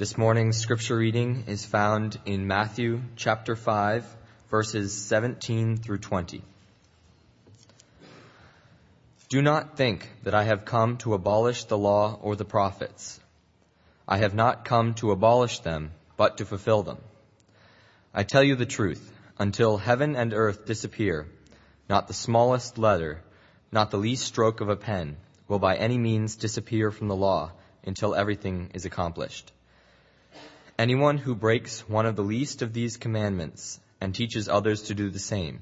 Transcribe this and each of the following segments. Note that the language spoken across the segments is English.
This morning's scripture reading is found in Matthew chapter 5, verses 17 through 20. Do not think that I have come to abolish the law or the prophets. I have not come to abolish them, but to fulfill them. I tell you the truth, until heaven and earth disappear, not the smallest letter, not the least stroke of a pen, will by any means disappear from the law until everything is accomplished. Anyone who breaks one of the least of these commandments and teaches others to do the same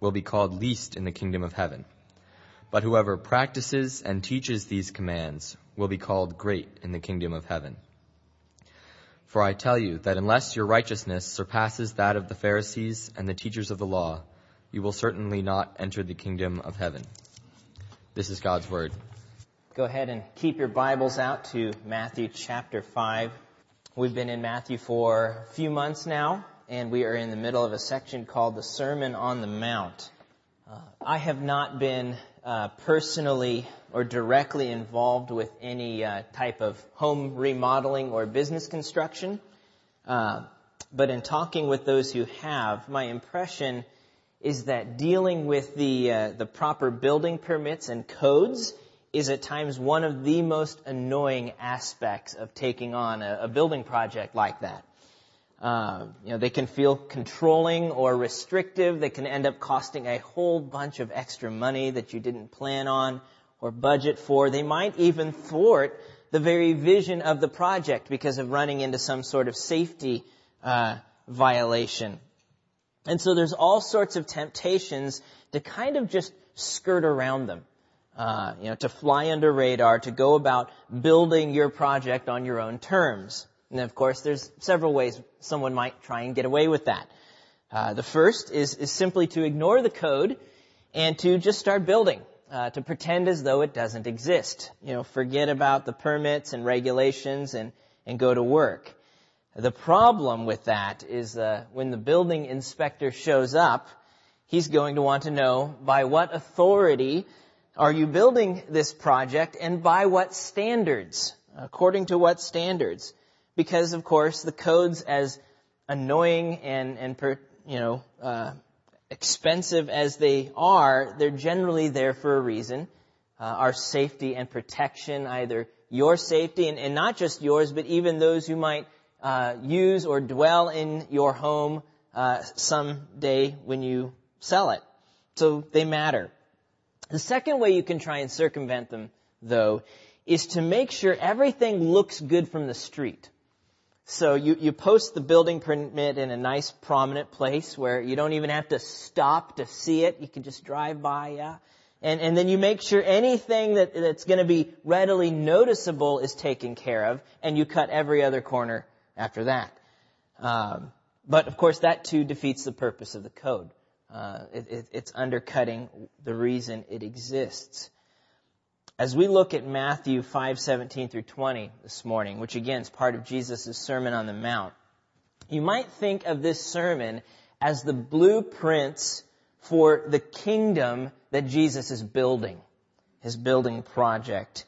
will be called least in the kingdom of heaven. But whoever practices and teaches these commands will be called great in the kingdom of heaven. For I tell you that unless your righteousness surpasses that of the Pharisees and the teachers of the law, you will certainly not enter the kingdom of heaven. This is God's word. Go ahead and keep your Bibles out to Matthew chapter 5. We've been in Matthew for a few months now, and we are in the middle of a section called the Sermon on the Mount. Uh, I have not been uh, personally or directly involved with any uh, type of home remodeling or business construction, uh, but in talking with those who have, my impression is that dealing with the uh, the proper building permits and codes is at times one of the most annoying aspects of taking on a, a building project like that. Uh, you know, they can feel controlling or restrictive. They can end up costing a whole bunch of extra money that you didn't plan on or budget for. They might even thwart the very vision of the project because of running into some sort of safety uh, violation. And so there's all sorts of temptations to kind of just skirt around them uh, you know, to fly under radar, to go about building your project on your own terms. And of course, there's several ways someone might try and get away with that. Uh, the first is, is simply to ignore the code and to just start building, uh, to pretend as though it doesn't exist. You know, forget about the permits and regulations and, and go to work. The problem with that is uh, when the building inspector shows up, he's going to want to know by what authority are you building this project and by what standards? According to what standards? Because of course the codes as annoying and, and per, you know, uh, expensive as they are, they're generally there for a reason. Uh, our safety and protection, either your safety and, and, not just yours, but even those who might uh, use or dwell in your home uh, someday when you sell it. So they matter. The second way you can try and circumvent them, though, is to make sure everything looks good from the street. So you, you post the building permit in a nice prominent place where you don't even have to stop to see it. You can just drive by, yeah. And, and then you make sure anything that, that's going to be readily noticeable is taken care of, and you cut every other corner after that. Um, but of course, that too defeats the purpose of the code. Uh, it, it, it's undercutting the reason it exists. As we look at Matthew 5:17 through 20 this morning, which again is part of Jesus' Sermon on the Mount, you might think of this sermon as the blueprints for the kingdom that Jesus is building, his building project.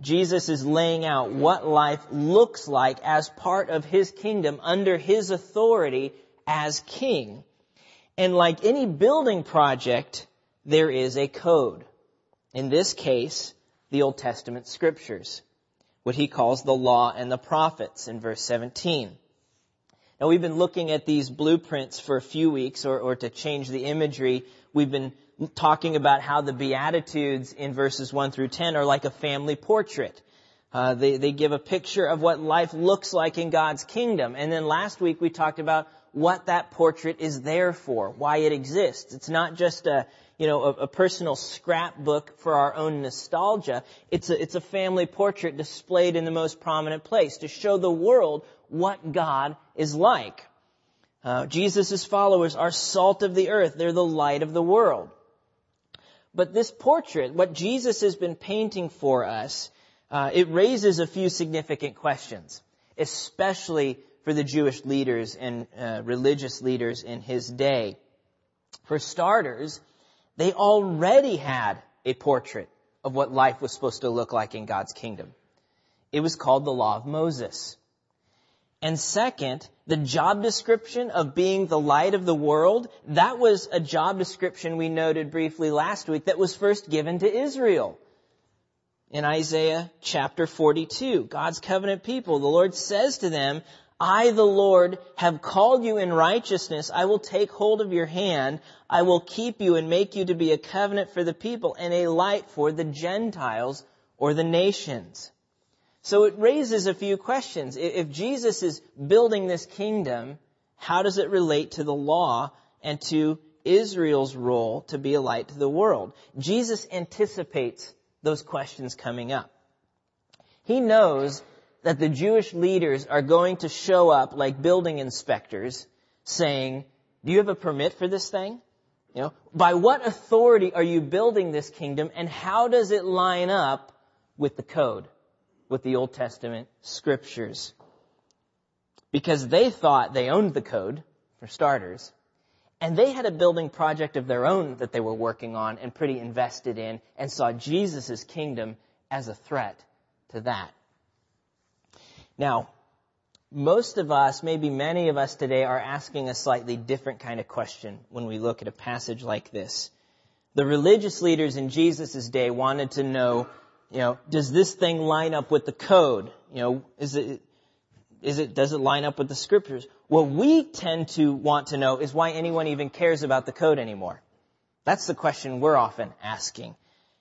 Jesus is laying out what life looks like as part of his kingdom under his authority as king. And like any building project, there is a code. In this case, the Old Testament scriptures, what he calls the law and the prophets in verse 17. Now we've been looking at these blueprints for a few weeks, or, or to change the imagery, we've been talking about how the Beatitudes in verses 1 through 10 are like a family portrait. Uh, they, they give a picture of what life looks like in God's kingdom. And then last week we talked about what that portrait is there for, why it exists. It's not just a, you know, a, a, personal scrapbook for our own nostalgia. It's a, it's a family portrait displayed in the most prominent place to show the world what God is like. Uh, Jesus' followers are salt of the earth. They're the light of the world. But this portrait, what Jesus has been painting for us, uh, it raises a few significant questions, especially for the Jewish leaders and uh, religious leaders in his day. For starters, they already had a portrait of what life was supposed to look like in God's kingdom. It was called the Law of Moses. And second, the job description of being the light of the world, that was a job description we noted briefly last week that was first given to Israel. In Isaiah chapter 42, God's covenant people, the Lord says to them, I, the Lord, have called you in righteousness. I will take hold of your hand. I will keep you and make you to be a covenant for the people and a light for the Gentiles or the nations. So it raises a few questions. If Jesus is building this kingdom, how does it relate to the law and to Israel's role to be a light to the world? Jesus anticipates those questions coming up. He knows that the Jewish leaders are going to show up like building inspectors saying, do you have a permit for this thing? You know, by what authority are you building this kingdom and how does it line up with the code? with the Old Testament scriptures. Because they thought they owned the code, for starters, and they had a building project of their own that they were working on and pretty invested in and saw Jesus' kingdom as a threat to that. Now, most of us, maybe many of us today, are asking a slightly different kind of question when we look at a passage like this. The religious leaders in Jesus' day wanted to know you know, does this thing line up with the code? You know, is it, is it, does it line up with the scriptures? What we tend to want to know is why anyone even cares about the code anymore. That's the question we're often asking.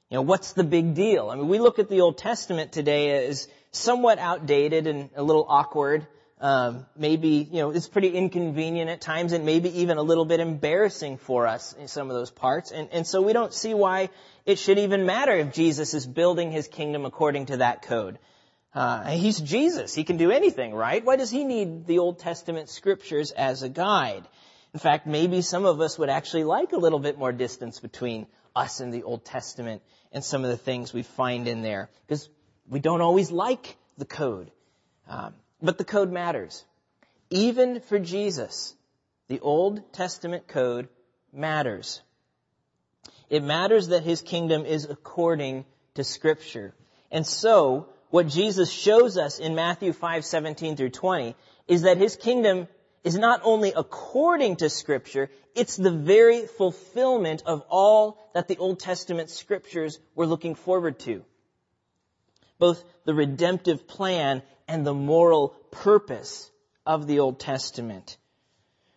You know, what's the big deal? I mean, we look at the Old Testament today as somewhat outdated and a little awkward. Um, maybe, you know, it's pretty inconvenient at times and maybe even a little bit embarrassing for us in some of those parts. And, and so we don't see why it should even matter if Jesus is building his kingdom according to that code. Uh, he's Jesus. He can do anything, right? Why does he need the Old Testament scriptures as a guide? In fact, maybe some of us would actually like a little bit more distance between us and the Old Testament and some of the things we find in there. Because we don't always like the code. Um, but the code matters. Even for Jesus, the Old Testament code matters. It matters that his kingdom is according to scripture. And so, what Jesus shows us in Matthew 5, 17 through 20 is that his kingdom is not only according to scripture, it's the very fulfillment of all that the Old Testament scriptures were looking forward to. Both the redemptive plan and the moral purpose of the Old Testament.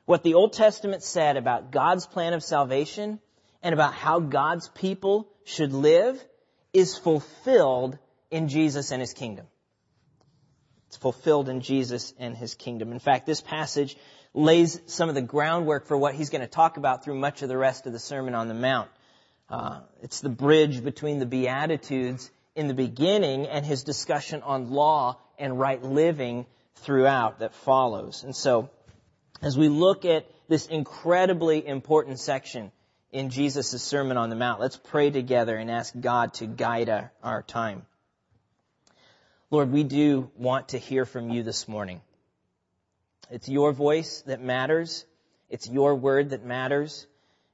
What the Old Testament said about God's plan of salvation and about how God's people should live is fulfilled in Jesus and His kingdom. It's fulfilled in Jesus and His kingdom. In fact, this passage lays some of the groundwork for what He's going to talk about through much of the rest of the Sermon on the Mount. Uh, it's the bridge between the Beatitudes in the beginning and His discussion on law and right living throughout that follows. And so, as we look at this incredibly important section in Jesus' Sermon on the Mount, let's pray together and ask God to guide our, time. Lord, we do want to hear from you this morning. It's your voice that matters. It's your word that matters.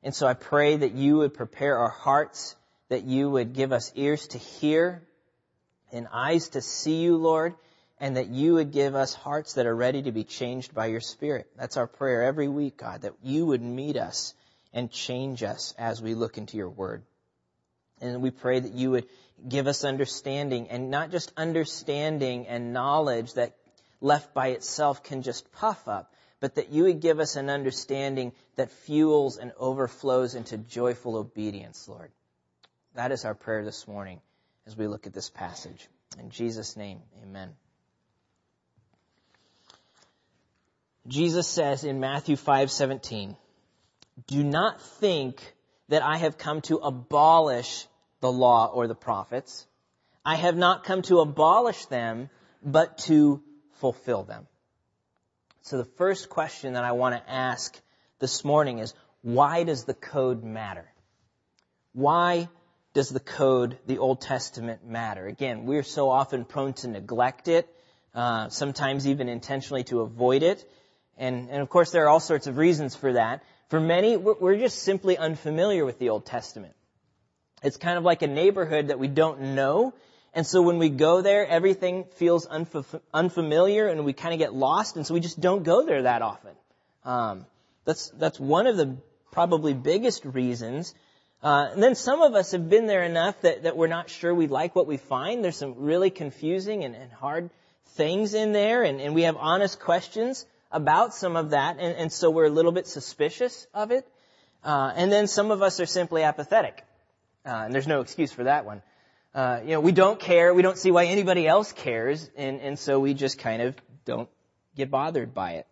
And so I pray that you would prepare our hearts, that you would give us ears to hear and eyes to see you, Lord, and that you would give us hearts that are ready to be changed by your Spirit. That's our prayer every week, God, that you would meet us and change us as we look into your word. And we pray that you would give us understanding and not just understanding and knowledge that left by itself can just puff up, but that you would give us an understanding that fuels and overflows into joyful obedience, Lord. That is our prayer this morning as we look at this passage. In Jesus' name, amen. Jesus says in Matthew 5:17, "Do not think that I have come to abolish the law or the prophets. I have not come to abolish them, but to fulfill them." So the first question that I want to ask this morning is, why does the code matter? Why does the code, the Old Testament, matter? Again, we're so often prone to neglect it, uh, sometimes even intentionally to avoid it. And, and of course, there are all sorts of reasons for that. For many, we're just simply unfamiliar with the Old Testament. It's kind of like a neighborhood that we don't know, And so when we go there, everything feels unf- unfamiliar and we kind of get lost. And so we just don't go there that often. Um, that's, that's one of the probably biggest reasons. Uh, and then some of us have been there enough that, that we're not sure we like what we find. There's some really confusing and, and hard things in there, and, and, we have honest questions about some of that, and, and so we're a little bit suspicious of it. Uh, and then some of us are simply apathetic, uh, and there's no excuse for that one. Uh, you know, we don't care, we don't see why anybody else cares, and, and so we just kind of don't get bothered by it.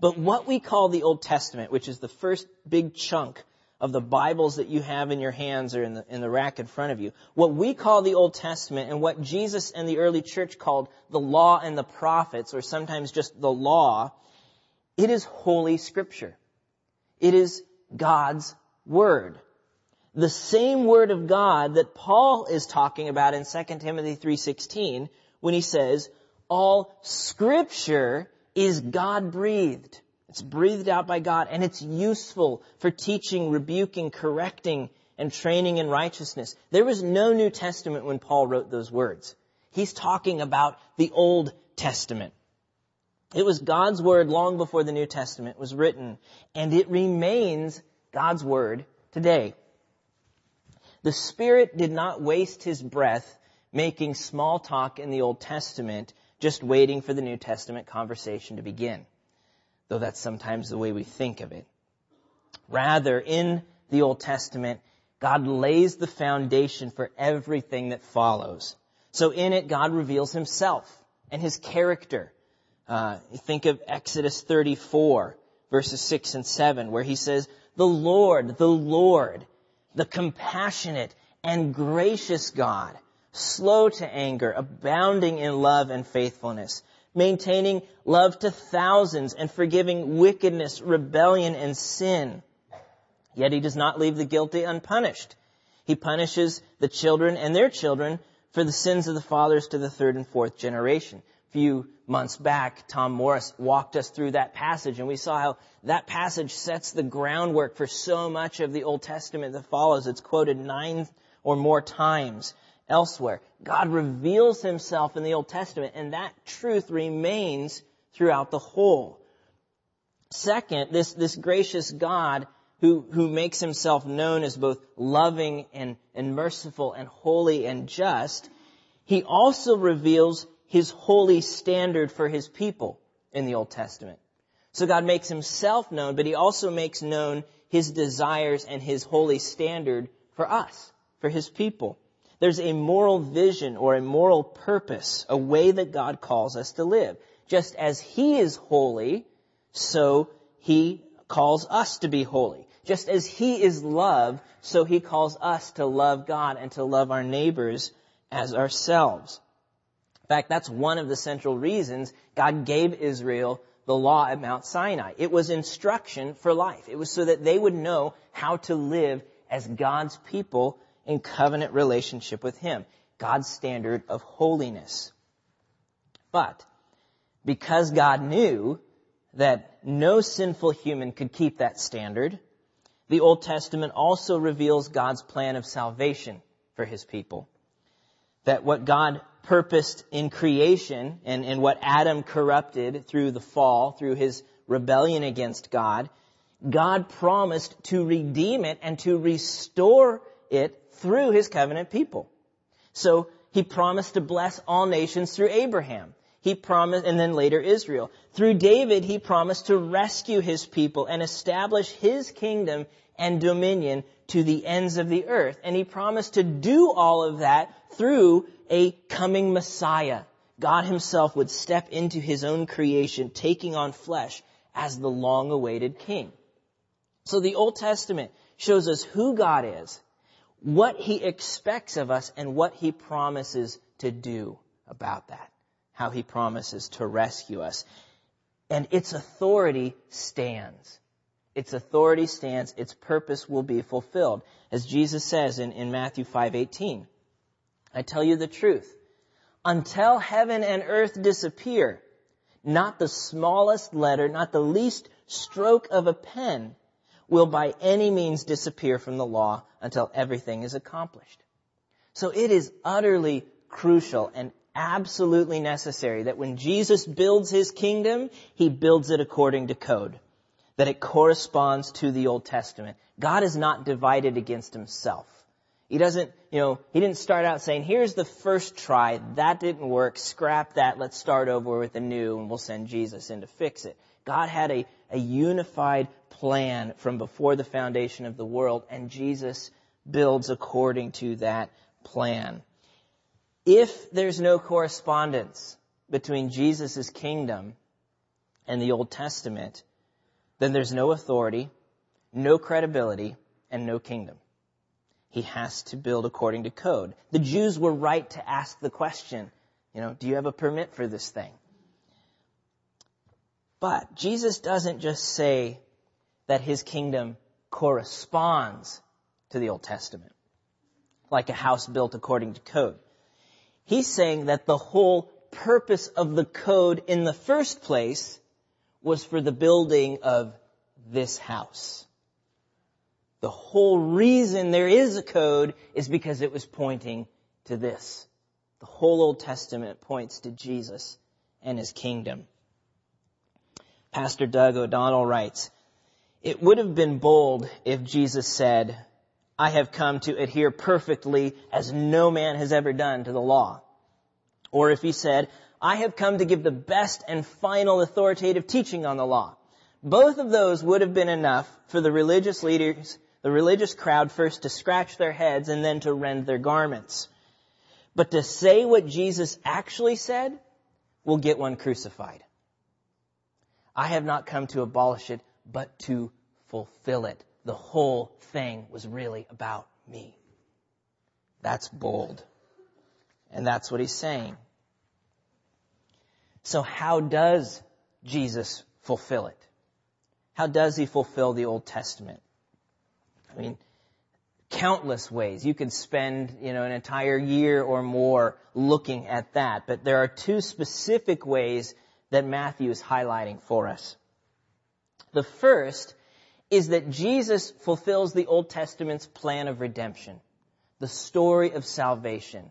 But what we call the Old Testament, which is the first big chunk of the Bibles that you have in your hands or in the, in the rack in front of you, what we call the Old Testament and what Jesus and the early church called the law and the prophets, or sometimes just the law, it is holy scripture. It is God's Word. The same Word of God that Paul is talking about in 2 Timothy 3.16 when he says, all scripture is God breathed. It's breathed out by God and it's useful for teaching, rebuking, correcting, and training in righteousness. There was no New Testament when Paul wrote those words. He's talking about the Old Testament. It was God's Word long before the New Testament was written, and it remains God's Word today. The Spirit did not waste His breath making small talk in the Old Testament just waiting for the New Testament conversation to begin, though that's sometimes the way we think of it. Rather, in the Old Testament, God lays the foundation for everything that follows. So in it, God reveals himself and his character. Uh, think of Exodus 34, verses 6 and 7, where he says, The Lord, the Lord, the compassionate and gracious God, slow to anger, abounding in love and faithfulness, maintaining love to thousands and forgiving wickedness, rebellion, and sin. Yet he does not leave the guilty unpunished. He punishes the children and their children for the sins of the fathers to the third and fourth generation. A few months back, Tom Morris walked us through that passage and we saw how that passage sets the groundwork for so much of the Old Testament that follows. It's quoted nine or more times elsewhere. God reveals himself in the Old Testament, and that truth remains throughout the whole. Second, this, this gracious God who, who makes himself known as both loving and, and merciful and holy and just, he also reveals his holy standard for his people in the Old Testament. So God makes himself known, but he also makes known his desires and his holy standard for us, for his people. There's a moral vision or a moral purpose, a way that God calls us to live. Just as He is holy, so He calls us to be holy. Just as He is love, so He calls us to love God and to love our neighbors as ourselves. In fact, that's one of the central reasons God gave Israel the law at Mount Sinai. It was instruction for life. It was so that they would know how to live as God's people in covenant relationship with Him. God's standard of holiness. But, because God knew that no sinful human could keep that standard, the Old Testament also reveals God's plan of salvation for His people. That what God purposed in creation and, and what Adam corrupted through the fall, through his rebellion against God, God promised to redeem it and to restore it through his covenant people. So he promised to bless all nations through Abraham. He promised, and then later Israel. Through David, he promised to rescue his people and establish his kingdom and dominion to the ends of the earth. And he promised to do all of that through a coming Messiah. God himself would step into his own creation, taking on flesh as the long awaited king. So the Old Testament shows us who God is what he expects of us and what he promises to do about that. How he promises to rescue us. And its authority stands. Its authority stands. Its purpose will be fulfilled. As Jesus says in, in Matthew 5:18, I tell you the truth. Until heaven and earth disappear, not the smallest letter, not the least stroke of a pen will by any means disappear from the law until everything is accomplished. So it is utterly crucial and absolutely necessary that when Jesus builds his kingdom, he builds it according to code. That it corresponds to the Old Testament. God is not divided against himself. He doesn't, you know, he didn't start out saying, here's the first try, that didn't work, scrap that, let's start over with a new and we'll send Jesus in to fix it. God had a, a unified plan from before the foundation of the world and Jesus builds according to that plan. If there's no correspondence between Jesus' kingdom and the Old Testament, then there's no authority, no credibility, and no kingdom. He has to build according to code. The Jews were right to ask the question, you know, do you have a permit for this thing? But Jesus doesn't just say that his kingdom corresponds to the Old Testament, like a house built according to code. He's saying that the whole purpose of the code in the first place was for the building of this house. The whole reason there is a code is because it was pointing to this. The whole Old Testament points to Jesus and his kingdom. Pastor Doug O'Donnell writes, It would have been bold if Jesus said, I have come to adhere perfectly as no man has ever done to the law. Or if he said, I have come to give the best and final authoritative teaching on the law. Both of those would have been enough for the religious leaders the religious crowd first to scratch their heads and then to rend their garments. But to say what Jesus actually said will get one crucified. I have not come to abolish it, but to fulfill it. The whole thing was really about me. That's bold. And that's what he's saying. So how does Jesus fulfill it? How does he fulfill the Old Testament? I mean, countless ways. You could spend, you know, an entire year or more looking at that. But there are two specific ways that Matthew is highlighting for us. The first is that Jesus fulfills the Old Testament's plan of redemption, the story of salvation,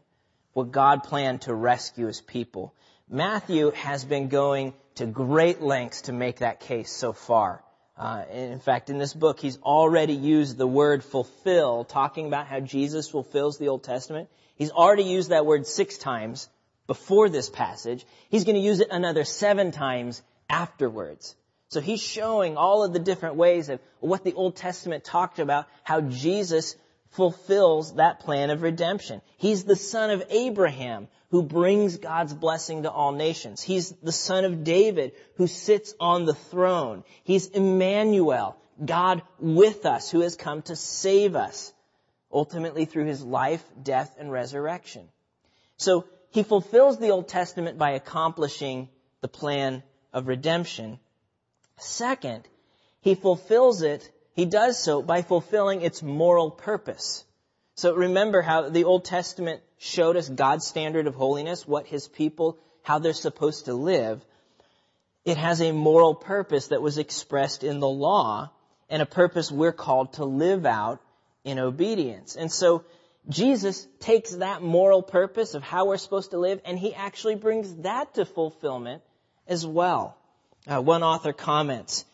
what God planned to rescue his people. Matthew has been going to great lengths to make that case so far. Uh, in fact, in this book, he's already used the word fulfill, talking about how Jesus fulfills the Old Testament. He's already used that word six times before this passage. He's going to use it another seven times afterwards. So he's showing all of the different ways of what the Old Testament talked about, how Jesus fulfills that plan of redemption. He's the son of Abraham who brings God's blessing to all nations. He's the son of David who sits on the throne. He's Emmanuel, God with us who has come to save us, ultimately through his life, death, and resurrection. So he fulfills the Old Testament by accomplishing the plan of redemption. Second, he fulfills it, he does so by fulfilling its moral purpose. So remember how the Old Testament showed us God's standard of holiness, what his people, how they're supposed to live. It has a moral purpose that was expressed in the law and a purpose we're called to live out in obedience. And so Jesus takes that moral purpose of how we're supposed to live and he actually brings that to fulfillment as well. Uh, one author comments,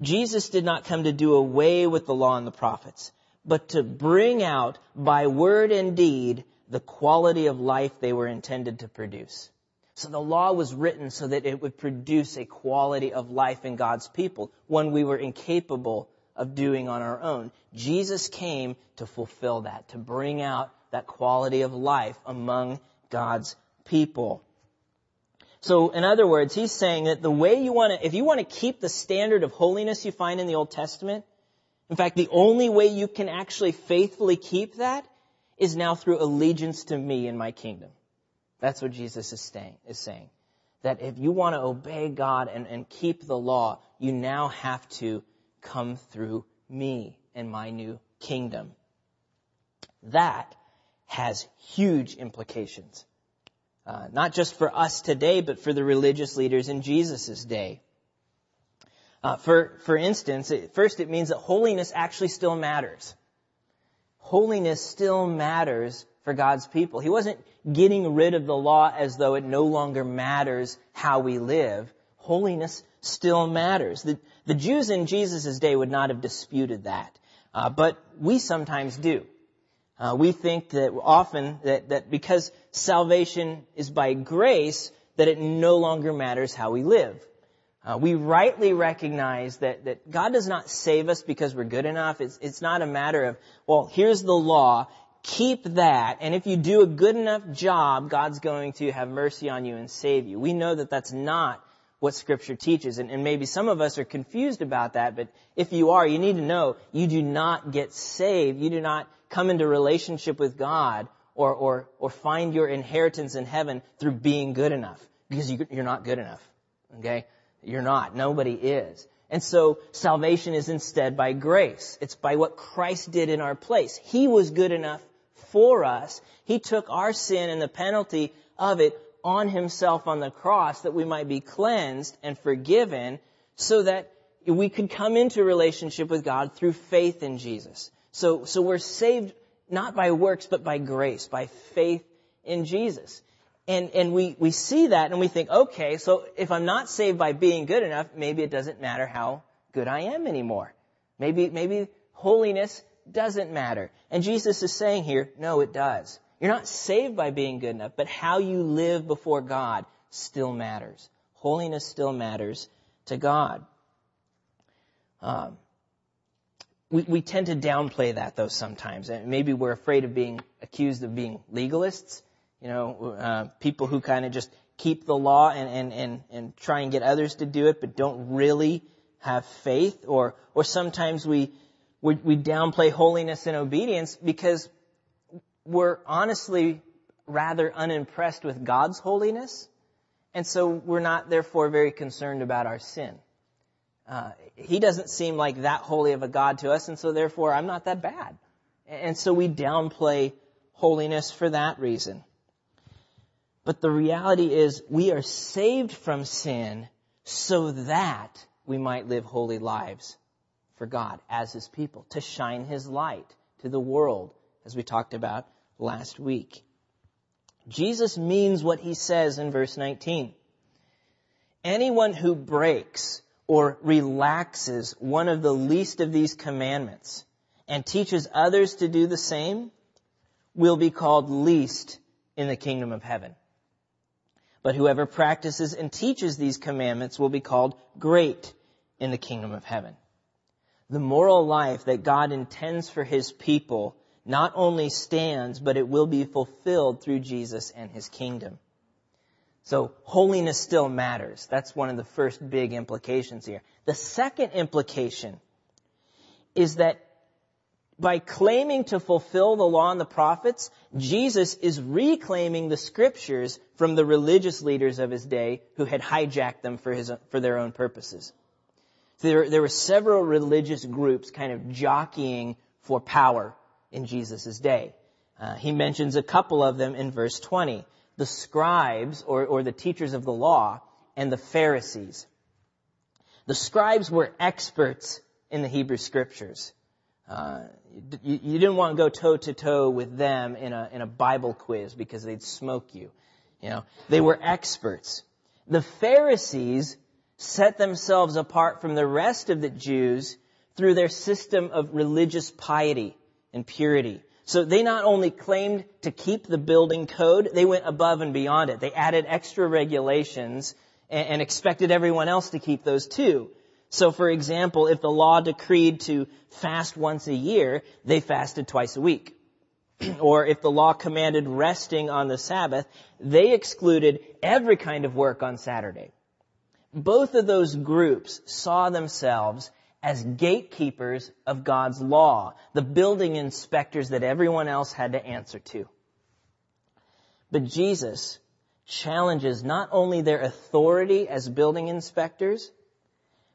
Jesus did not come to do away with the law and the prophets but to bring out by word and deed the quality of life they were intended to produce. So the law was written so that it would produce a quality of life in God's people, one we were incapable of doing on our own. Jesus came to fulfill that, to bring out that quality of life among God's people. So in other words, he's saying that the way you want to, if you want to keep the standard of holiness you find in the Old Testament, in fact, the only way you can actually faithfully keep that is now through allegiance to me and my kingdom. That's what Jesus is saying. Is saying. That if you want to obey God and, and keep the law, you now have to come through me and my new kingdom. That has huge implications. Uh, not just for us today, but for the religious leaders in Jesus' day. Uh, for, for instance, it, first it means that holiness actually still matters. Holiness still matters for God's people. He wasn't getting rid of the law as though it no longer matters how we live. Holiness still matters. The, the Jews in Jesus' day would not have disputed that. Uh, but we sometimes do. Uh, we think that often that, that because salvation is by grace, that it no longer matters how we live. Uh, we rightly recognize that, that God does not save us because we're good enough. It's, it's not a matter of, well, here's the law, keep that, and if you do a good enough job, God's going to have mercy on you and save you. We know that that's not what Scripture teaches, and, and maybe some of us are confused about that, but if you are, you need to know you do not get saved. You do not come into relationship with God or, or, or find your inheritance in heaven through being good enough, because you, you're not good enough. Okay? You're not. Nobody is. And so salvation is instead by grace. It's by what Christ did in our place. He was good enough for us. He took our sin and the penalty of it on himself on the cross that we might be cleansed and forgiven so that we could come into relationship with God through faith in Jesus. So, so we're saved not by works, but by grace, by faith in Jesus. And, and we, we see that and we think, okay, so if I'm not saved by being good enough, maybe it doesn't matter how good I am anymore. Maybe, maybe holiness doesn't matter. And Jesus is saying here, no, it does. You're not saved by being good enough, but how you live before God still matters. Holiness still matters to God. Um, we, we tend to downplay that though sometimes. And maybe we're afraid of being accused of being legalists you know, uh, people who kind of just keep the law and, and, and, and try and get others to do it, but don't really have faith. Or, or sometimes we, we, we downplay holiness and obedience because we're honestly rather unimpressed with God's holiness. And so we're not therefore very concerned about our sin. Uh, he doesn't seem like that holy of a God to us, and so therefore I'm not that bad. And so we downplay holiness for that reason. But the reality is we are saved from sin so that we might live holy lives for God as His people, to shine His light to the world, as we talked about last week. Jesus means what He says in verse 19. Anyone who breaks or relaxes one of the least of these commandments and teaches others to do the same will be called least in the kingdom of heaven. But whoever practices and teaches these commandments will be called great in the kingdom of heaven. The moral life that God intends for his people not only stands, but it will be fulfilled through Jesus and his kingdom. So holiness still matters. That's one of the first big implications here. The second implication is that by claiming to fulfill the law and the prophets, Jesus is reclaiming the scriptures from the religious leaders of his day who had hijacked them for, his, for their own purposes. There, there were several religious groups kind of jockeying for power in Jesus' day. Uh, he mentions a couple of them in verse 20. The scribes, or, or the teachers of the law, and the Pharisees. The scribes were experts in the Hebrew scriptures. Uh, you, you, didn't want to go toe to toe with them in a, in a Bible quiz because they'd smoke you. You know, they were experts. The Pharisees set themselves apart from the rest of the Jews through their system of religious piety and purity. So they not only claimed to keep the building code, they went above and beyond it. They added extra regulations and, and expected everyone else to keep those too. So for example, if the law decreed to fast once a year, they fasted twice a week. or if the law commanded resting on the Sabbath, they excluded every kind of work on Saturday. Both of those groups saw themselves as gatekeepers of God's law, the building inspectors that everyone else had to answer to. But Jesus challenges not only their authority as building inspectors,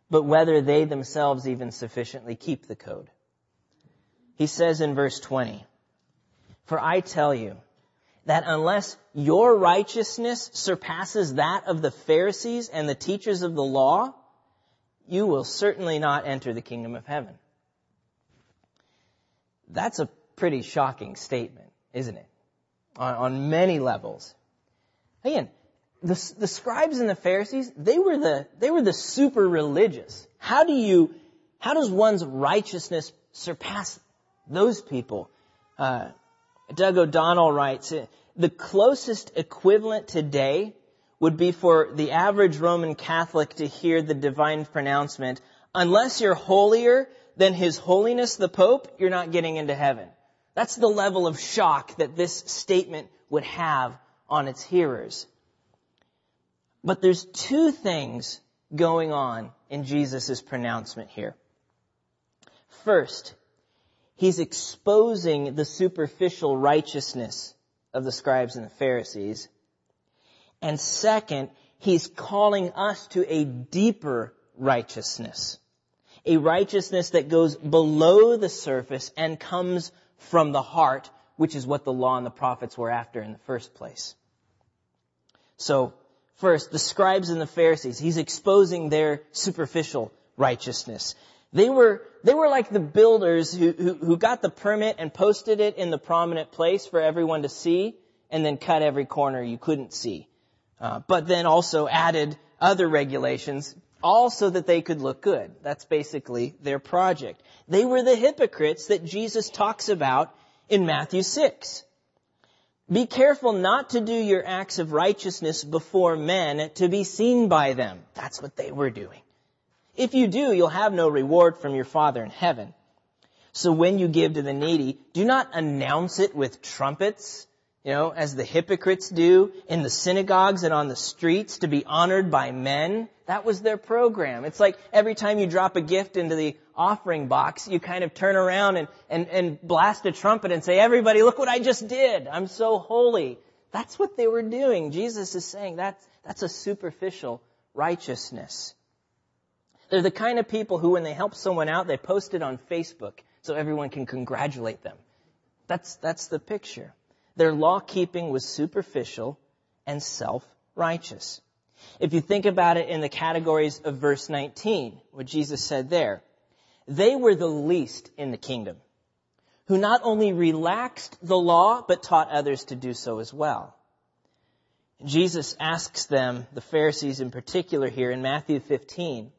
but whether they themselves even sufficiently keep the code. He says in verse 20, For I tell you that unless your righteousness surpasses that of the Pharisees and the teachers of the law, you will certainly not enter the kingdom of heaven. That's a pretty shocking statement, isn't it? on, on many levels. Again, the, the scribes and the Pharisees, they were the, they were the super religious. How do you, how does one's righteousness surpass those people? Uh, Doug O'Donnell writes, the closest equivalent today would be for the average Roman Catholic to hear the divine pronouncement, unless you're holier than His Holiness the Pope, you're not getting into heaven. That's the level of shock that this statement would have on its hearers. But there's two things going on in Jesus' pronouncement here. First, he's exposing the superficial righteousness of the scribes and the Pharisees. And second, he's calling us to a deeper righteousness. A righteousness that goes below the surface and comes from the heart, which is what the law and the prophets were after in the first place. So, First, the scribes and the Pharisees. He's exposing their superficial righteousness. They were, they were like the builders who, who, who, got the permit and posted it in the prominent place for everyone to see and then cut every corner you couldn't see. Uh, but then also added other regulations all so that they could look good. That's basically their project. They were the hypocrites that Jesus talks about in Matthew 6. Be careful not to do your acts of righteousness before men to be seen by them. That's what they were doing. If you do, you'll have no reward from your Father in heaven. So when you give to the needy, do not announce it with trumpets you know, as the hypocrites do in the synagogues and on the streets to be honored by men. That was their program. It's like every time you drop a gift into the offering box, you kind of turn around and, and, and blast a trumpet and say, everybody, look what I just did. I'm so holy. That's what they were doing. Jesus is saying that's, that's a superficial righteousness. They're the kind of people who, when they help someone out, they post it on Facebook so everyone can congratulate them. That's, that's the picture. Their law keeping was superficial and self-righteous. If you think about it in the categories of verse 19, what Jesus said there, they were the least in the kingdom, who not only relaxed the law, but taught others to do so as well. Jesus asks them, the Pharisees in particular here in Matthew 15,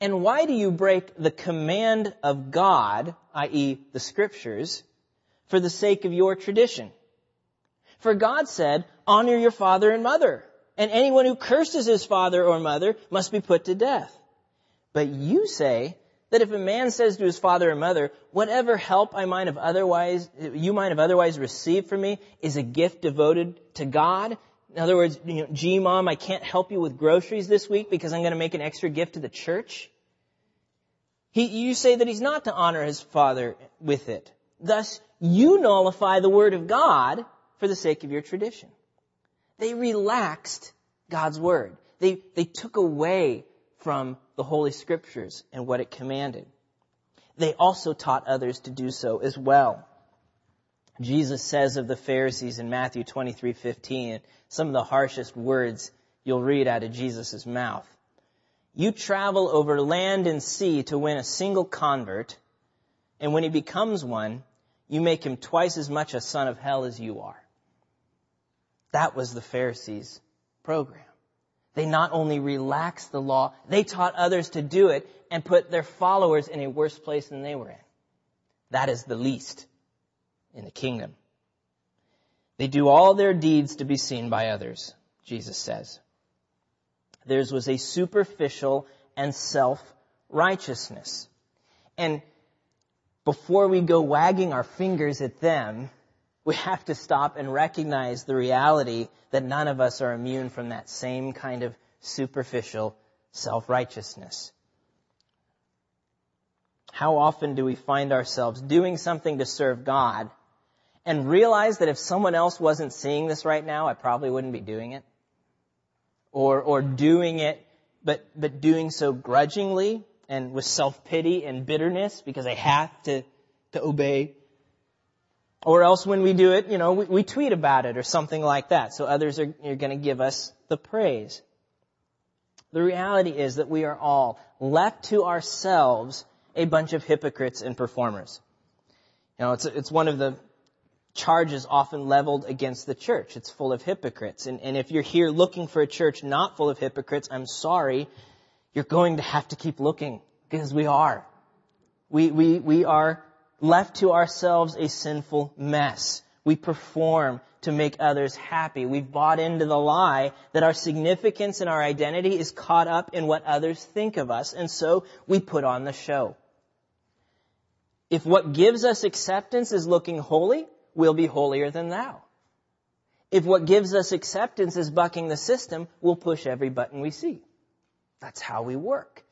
and why do you break the command of God, i.e. the scriptures, for the sake of your tradition. For God said, honor your father and mother, and anyone who curses his father or mother must be put to death. But you say that if a man says to his father or mother, whatever help I might have otherwise, you might have otherwise received from me is a gift devoted to God. In other words, you know, gee mom, I can't help you with groceries this week because I'm going to make an extra gift to the church. He, you say that he's not to honor his father with it. Thus, you nullify the word of God for the sake of your tradition. They relaxed God's word. They, they took away from the Holy Scriptures and what it commanded. They also taught others to do so as well. Jesus says of the Pharisees in Matthew 23:15, some of the harshest words you'll read out of Jesus' mouth. You travel over land and sea to win a single convert, and when he becomes one, you make him twice as much a son of hell as you are. That was the Pharisees' program. They not only relaxed the law, they taught others to do it and put their followers in a worse place than they were in. That is the least in the kingdom. They do all their deeds to be seen by others, Jesus says. Theirs was a superficial and self-righteousness. And before we go wagging our fingers at them, we have to stop and recognize the reality that none of us are immune from that same kind of superficial self-righteousness. How often do we find ourselves doing something to serve God and realize that if someone else wasn't seeing this right now, I probably wouldn't be doing it? Or, or doing it, but, but doing so grudgingly and with self-pity and bitterness because I have to, to obey. Or else when we do it, you know, we, we tweet about it or something like that. So others are, are going to give us the praise. The reality is that we are all left to ourselves a bunch of hypocrites and performers. You know, it's, it's one of the charges often leveled against the church. It's full of hypocrites. And, and if you're here looking for a church not full of hypocrites, I'm sorry, you're going to have to keep looking because we are. We, we, we are left to ourselves a sinful mess. We perform to make others happy. We've bought into the lie that our significance and our identity is caught up in what others think of us, and so we put on the show. If what gives us acceptance is looking holy, we'll be holier than thou. If what gives us acceptance is bucking the system, we'll push every button we see. That's how we work.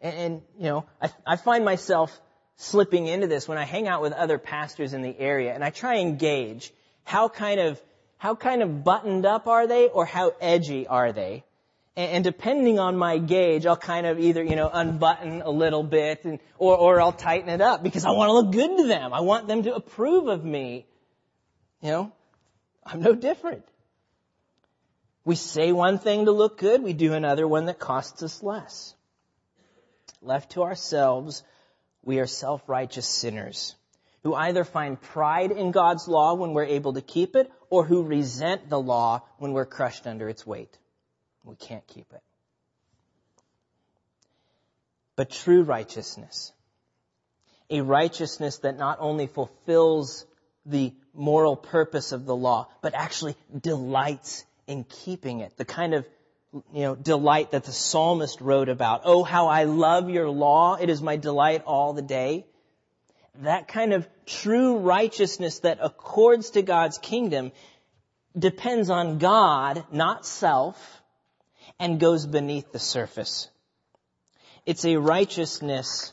And, and you know, I, I find myself slipping into this when I hang out with other pastors in the area and I try and gauge how kind of, how kind of buttoned up are they or how edgy are they? And, and depending on my gauge, I'll kind of either, you know, unbutton a little bit and, or, or I'll tighten it up because I want to look good to them. I want them to approve of me. You know, I'm no different. We say one thing to look good, we do another one that costs us less. Left to ourselves, we are self-righteous sinners who either find pride in God's law when we're able to keep it or who resent the law when we're crushed under its weight. We can't keep it. But true righteousness, a righteousness that not only fulfills the moral purpose of the law, but actually delights in keeping it. The kind of you know, delight that the psalmist wrote about. Oh, how I love your law. It is my delight all the day. That kind of true righteousness that accords to God's kingdom depends on God, not self, and goes beneath the surface. It's a righteousness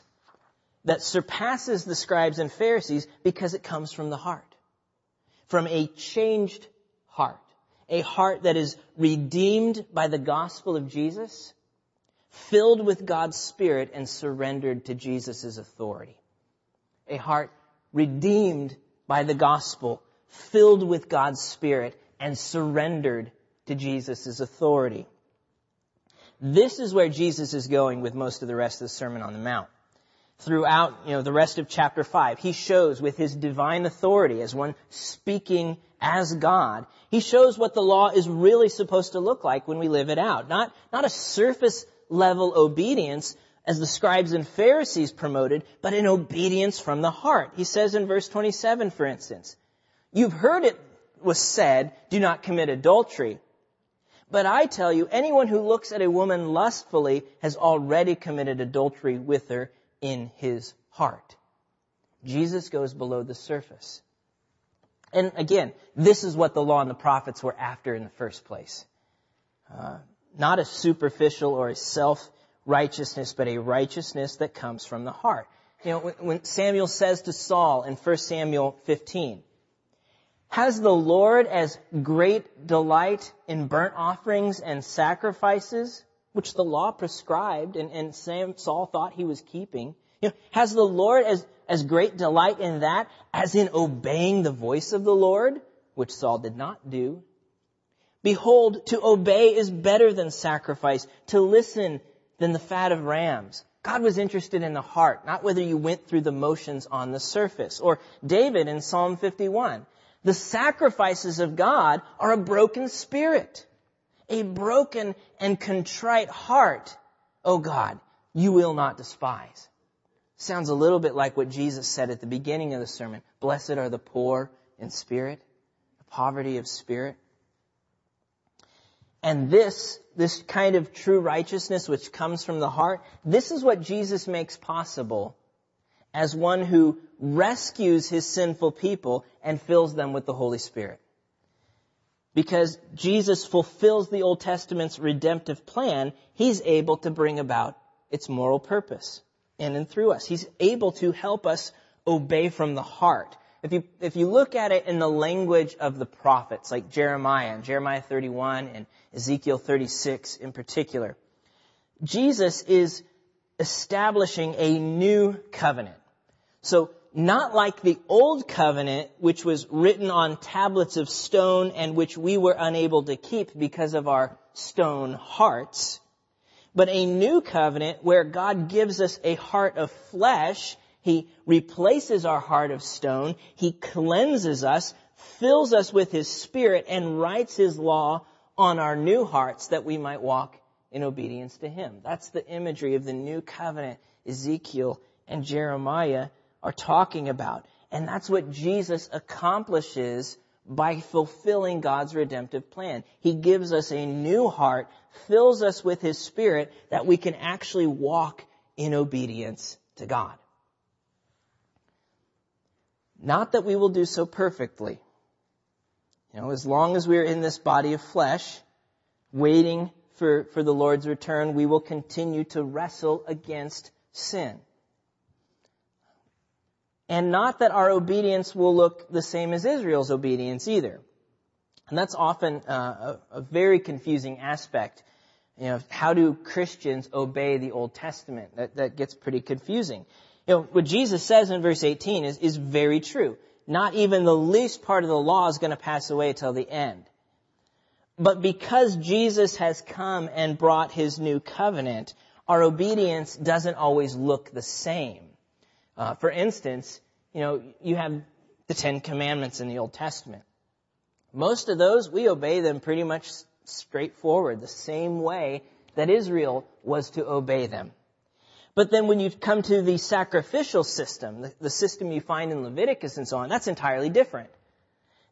that surpasses the scribes and Pharisees because it comes from the heart. From a changed heart a heart that is redeemed by the gospel of Jesus, filled with God's Spirit and surrendered to Jesus' authority. A heart redeemed by the gospel, filled with God's Spirit and surrendered to Jesus' authority. This is where Jesus is going with most of the rest of the Sermon on the Mount. Throughout, you know, the rest of chapter 5, he shows with his divine authority as one speaking as God, he shows what the law is really supposed to look like when we live it out. Not, not a surface level obedience as the scribes and Pharisees promoted, but an obedience from the heart. He says in verse 27, for instance, You've heard it was said, do not commit adultery. But I tell you, anyone who looks at a woman lustfully has already committed adultery with her in his heart. Jesus goes below the surface. And again, this is what the law and the prophets were after in the first place. Uh, not a superficial or a self-righteousness, but a righteousness that comes from the heart. You know, when Samuel says to Saul in 1 Samuel 15, has the Lord as great delight in burnt offerings and sacrifices, which the law prescribed and, and Sam, Saul thought he was keeping? You know, has the Lord as as great delight in that as in obeying the voice of the Lord, which Saul did not do. Behold, to obey is better than sacrifice, to listen than the fat of rams. God was interested in the heart, not whether you went through the motions on the surface. Or David in Psalm 51. The sacrifices of God are a broken spirit. A broken and contrite heart, O God, you will not despise. Sounds a little bit like what Jesus said at the beginning of the sermon. Blessed are the poor in spirit, the poverty of spirit. And this, this kind of true righteousness which comes from the heart, this is what Jesus makes possible as one who rescues his sinful people and fills them with the Holy Spirit. Because Jesus fulfills the Old Testament's redemptive plan, he's able to bring about its moral purpose in and through us. He's able to help us obey from the heart. If you, if you look at it in the language of the prophets, like Jeremiah, and Jeremiah 31 and Ezekiel 36 in particular, Jesus is establishing a new covenant. So, not like the old covenant, which was written on tablets of stone and which we were unable to keep because of our stone hearts but a new covenant where God gives us a heart of flesh. He replaces our heart of stone. He cleanses us fills us with His Spirit, and writes His law on our new hearts that we might walk in obedience to Him. That's the imagery of the new covenant Ezekiel and Jeremiah are talking about. And that's what Jesus accomplishes by fulfilling God's redemptive plan. He gives us a new heart, fills us with His Spirit that we can actually walk in obedience to God. Not that we will do so perfectly. You know, as long as we're in this body of flesh, waiting for, for the Lord's return, we will continue to wrestle against sin. And not that our obedience will look the same as Israel's obedience either. And that's often uh, a, a, very confusing aspect. You know, how do Christians obey the Old Testament? That, that gets pretty confusing. You know, what Jesus says in verse 18 is, is very true. Not even the least part of the law is going to pass away till the end. But because Jesus has come and brought his new covenant, our obedience doesn't always look the same. Uh, for instance, you know, you have the Ten Commandments in the Old Testament. Most of those, we obey them pretty much straightforward, the same way that Israel was to obey them. But then when you come to the sacrificial system, the, the system you find in Leviticus and so on, that's entirely different.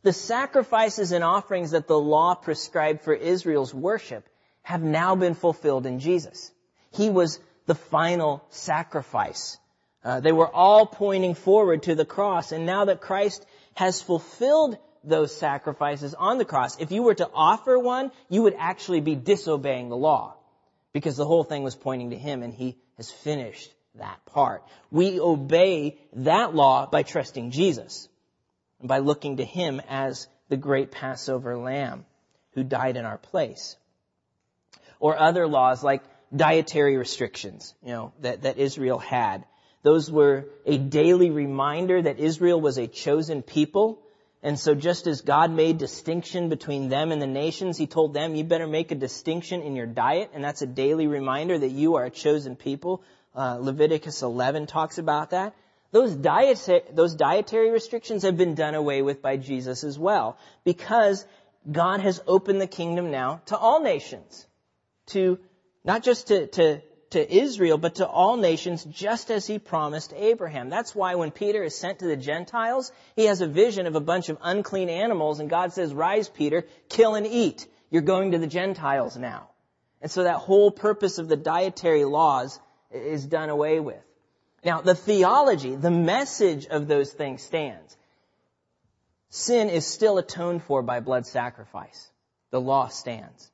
The sacrifices and offerings that the law prescribed for Israel's worship have now been fulfilled in Jesus. He was the final sacrifice. Uh, they were all pointing forward to the cross, and now that Christ has fulfilled those sacrifices on the cross, if you were to offer one, you would actually be disobeying the law, because the whole thing was pointing to Him, and He has finished that part. We obey that law by trusting Jesus, and by looking to Him as the great Passover lamb who died in our place. Or other laws like dietary restrictions, you know, that, that Israel had. Those were a daily reminder that Israel was a chosen people. And so just as God made distinction between them and the nations, He told them, you better make a distinction in your diet. And that's a daily reminder that you are a chosen people. Uh, Leviticus 11 talks about that. Those, diet, those dietary restrictions have been done away with by Jesus as well. Because God has opened the kingdom now to all nations. To not just to, to, to Israel, but to all nations, just as he promised Abraham. That's why when Peter is sent to the Gentiles, he has a vision of a bunch of unclean animals, and God says, Rise, Peter, kill and eat. You're going to the Gentiles now. And so that whole purpose of the dietary laws is done away with. Now, the theology, the message of those things stands. Sin is still atoned for by blood sacrifice. The law stands.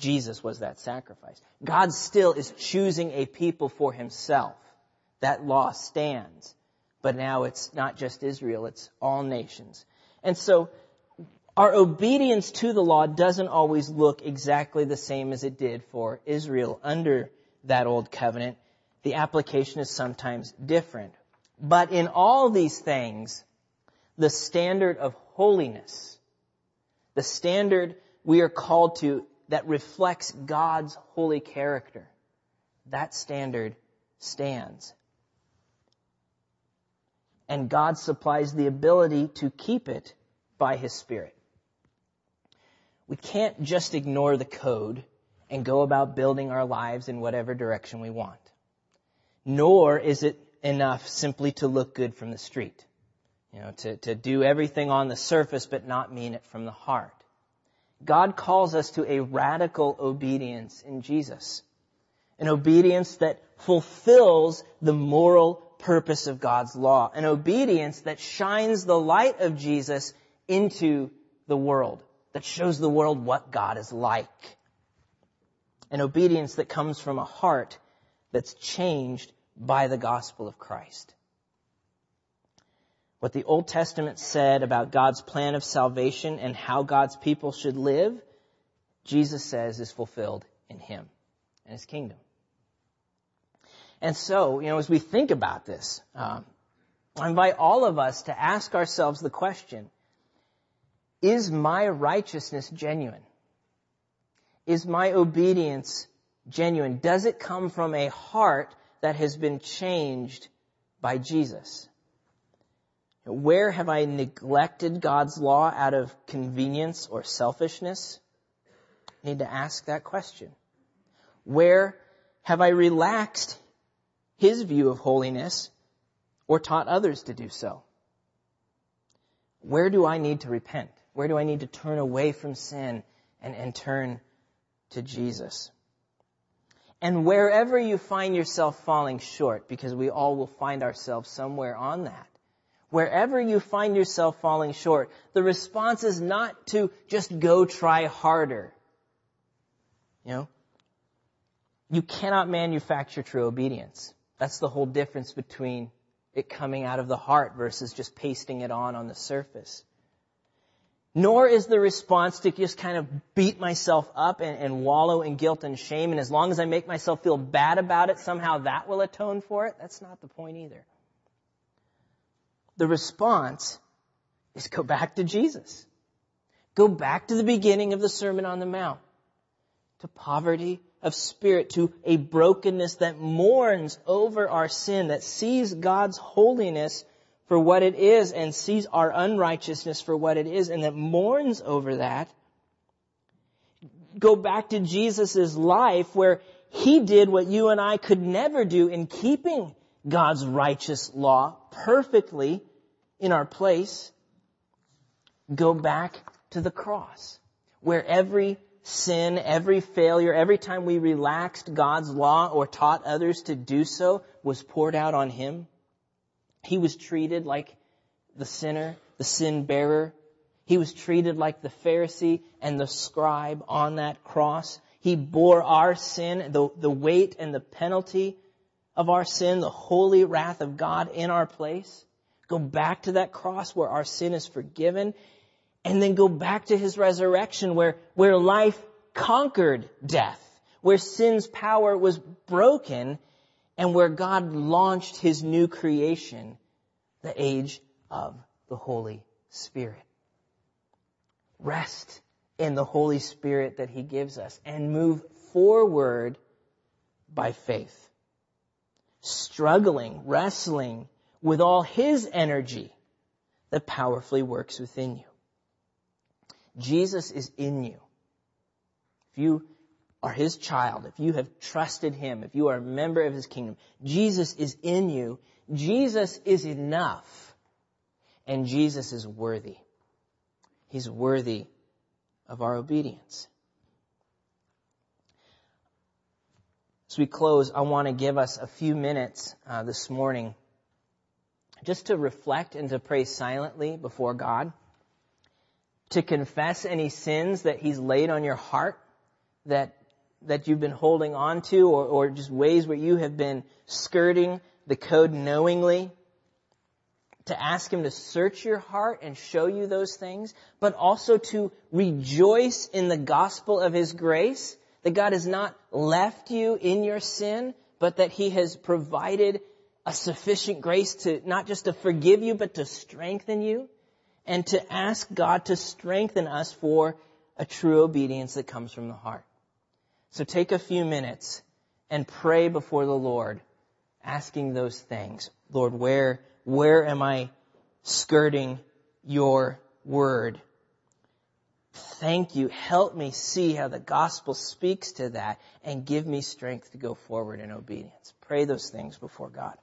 Jesus was that sacrifice. God still is choosing a people for himself. That law stands. But now it's not just Israel, it's all nations. And so, our obedience to the law doesn't always look exactly the same as it did for Israel under that old covenant. The application is sometimes different. But in all these things, the standard of holiness, the standard we are called to that reflects God's holy character. That standard stands. And God supplies the ability to keep it by His Spirit. We can't just ignore the code and go about building our lives in whatever direction we want. Nor is it enough simply to look good from the street. You know, to, to do everything on the surface but not mean it from the heart. God calls us to a radical obedience in Jesus. An obedience that fulfills the moral purpose of God's law. An obedience that shines the light of Jesus into the world. That shows the world what God is like. An obedience that comes from a heart that's changed by the gospel of Christ. What the Old Testament said about God's plan of salvation and how God's people should live, Jesus says is fulfilled in Him and His kingdom. And so, you know, as we think about this, um, I invite all of us to ask ourselves the question, is my righteousness genuine? Is my obedience genuine? Does it come from a heart that has been changed by Jesus? Where have I neglected God's law out of convenience or selfishness? I need to ask that question. Where have I relaxed his view of holiness or taught others to do so? Where do I need to repent? Where do I need to turn away from sin and, and turn to Jesus? And wherever you find yourself falling short, because we all will find ourselves somewhere on that, wherever you find yourself falling short, the response is not to just go try harder. You know? You cannot manufacture true obedience. That's the whole difference between it coming out of the heart versus just pasting it on on the surface. Nor is the response to just kind of beat myself up and, and, wallow in guilt and shame, and as long as I make myself feel bad about it, somehow that will atone for it. That's not the point either. The response is go back to Jesus. Go back to the beginning of the Sermon on the Mount, to poverty of spirit, to a brokenness that mourns over our sin, that sees God's holiness for what it is and sees our unrighteousness for what it is and that mourns over that. Go back to Jesus' life where he did what you and I could never do in keeping God's righteous law perfectly in our place. Go back to the cross where every sin, every failure, every time we relaxed God's law or taught others to do so was poured out on him. He was treated like the sinner, the sin bearer. He was treated like the Pharisee and the scribe on that cross. He bore our sin, the, the weight and the penalty of our sin, the holy wrath of God in our place. Go back to that cross where our sin is forgiven and then go back to his resurrection where, where life conquered death, where sin's power was broken and where God launched his new creation, the age of the Holy Spirit. Rest in the Holy Spirit that he gives us and move forward by faith. Struggling, wrestling with all his energy that powerfully works within you. Jesus is in you. If you are his child, if you have trusted him, if you are a member of his kingdom, Jesus is in you. Jesus is enough. And Jesus is worthy. He's worthy of our obedience. As we close, I want to give us a few minutes uh, this morning just to reflect and to pray silently before God, to confess any sins that He's laid on your heart that that you've been holding on to or, or just ways where you have been skirting the code knowingly to ask him to search your heart and show you those things, but also to rejoice in the gospel of his grace, that God has not left you in your sin, but that he has provided a sufficient grace to not just to forgive you, but to strengthen you, and to ask God to strengthen us for a true obedience that comes from the heart. So take a few minutes and pray before the Lord, asking those things. Lord, where, where am I skirting your word? Thank you. Help me see how the gospel speaks to that and give me strength to go forward in obedience. Pray those things before God.